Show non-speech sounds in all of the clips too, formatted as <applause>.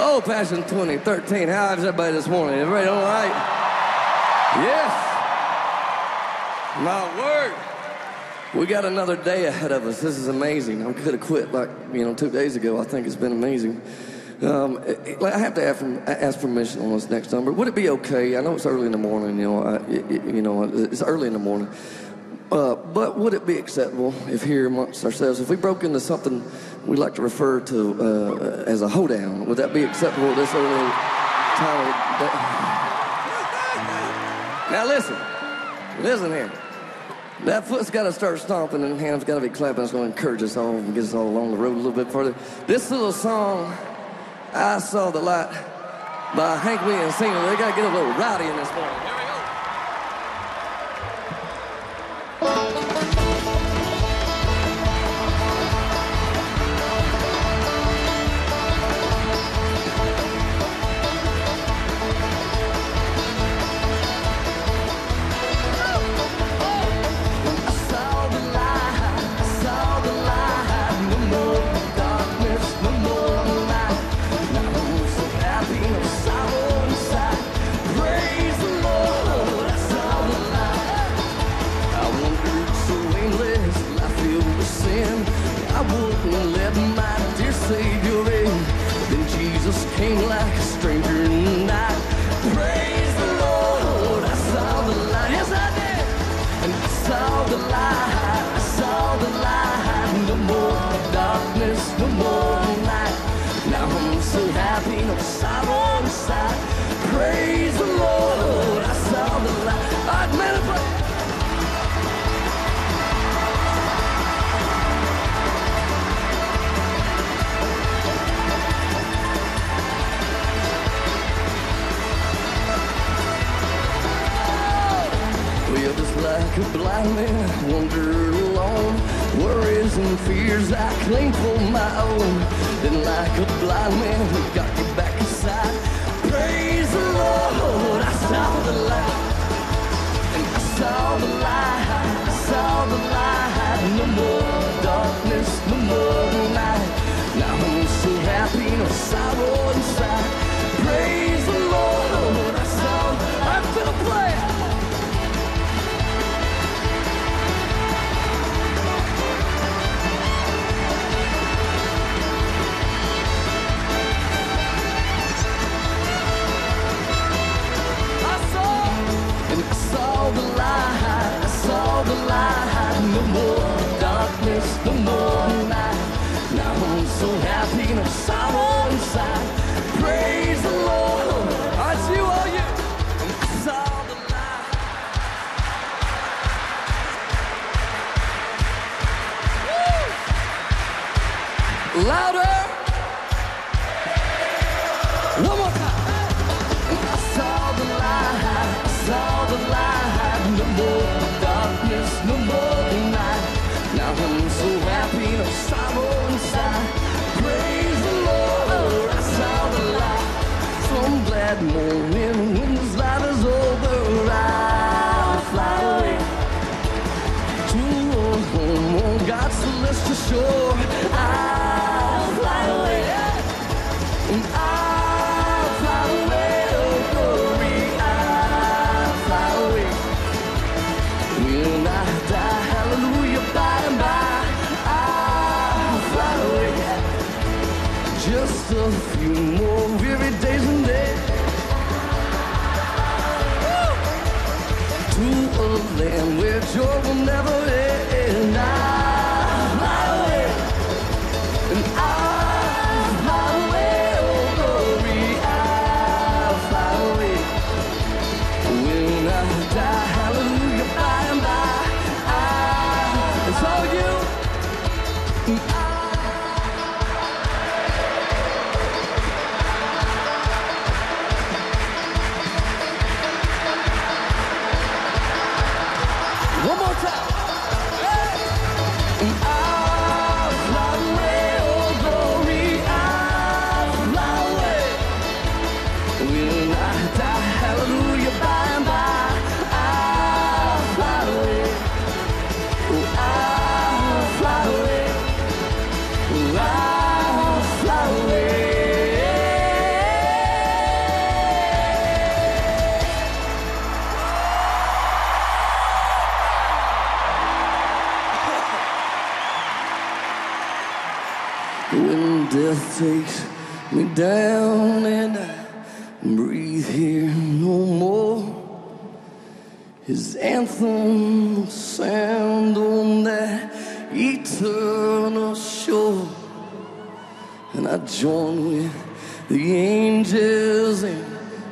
Oh, Passion 2013. How is everybody this morning? Everybody all right? Yes. My word. We got another day ahead of us. This is amazing. I could have quit like, you know, two days ago. I think it's been amazing. Um, it- I have to ask, ask permission on this next number. Would it be okay? I know it's early in the morning. You know, I, it- you know, it's early in the morning. Uh, but would it be acceptable if here amongst ourselves, if we broke into something we like to refer to uh, as a hoedown, would that be acceptable at this early time of day? <laughs> Now listen, listen here. That foot's got to start stomping and hands got to be clapping. It's going to encourage us all and get us all along the road a little bit further. This little song, I Saw the Light, by Hank Williams Sr., they got to get a little rowdy in this morning. Just like a blind man wandered alone, worries and fears I claim for my own. Then, like a blind man who got me back inside, Louder. Just a few more weary days and days. Death takes me down and I breathe here no more. His anthem will sound on that eternal shore. And I join with the angels in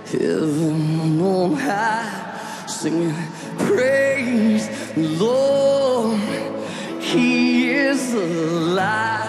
heaven on high, singing, Praise the Lord, He is alive.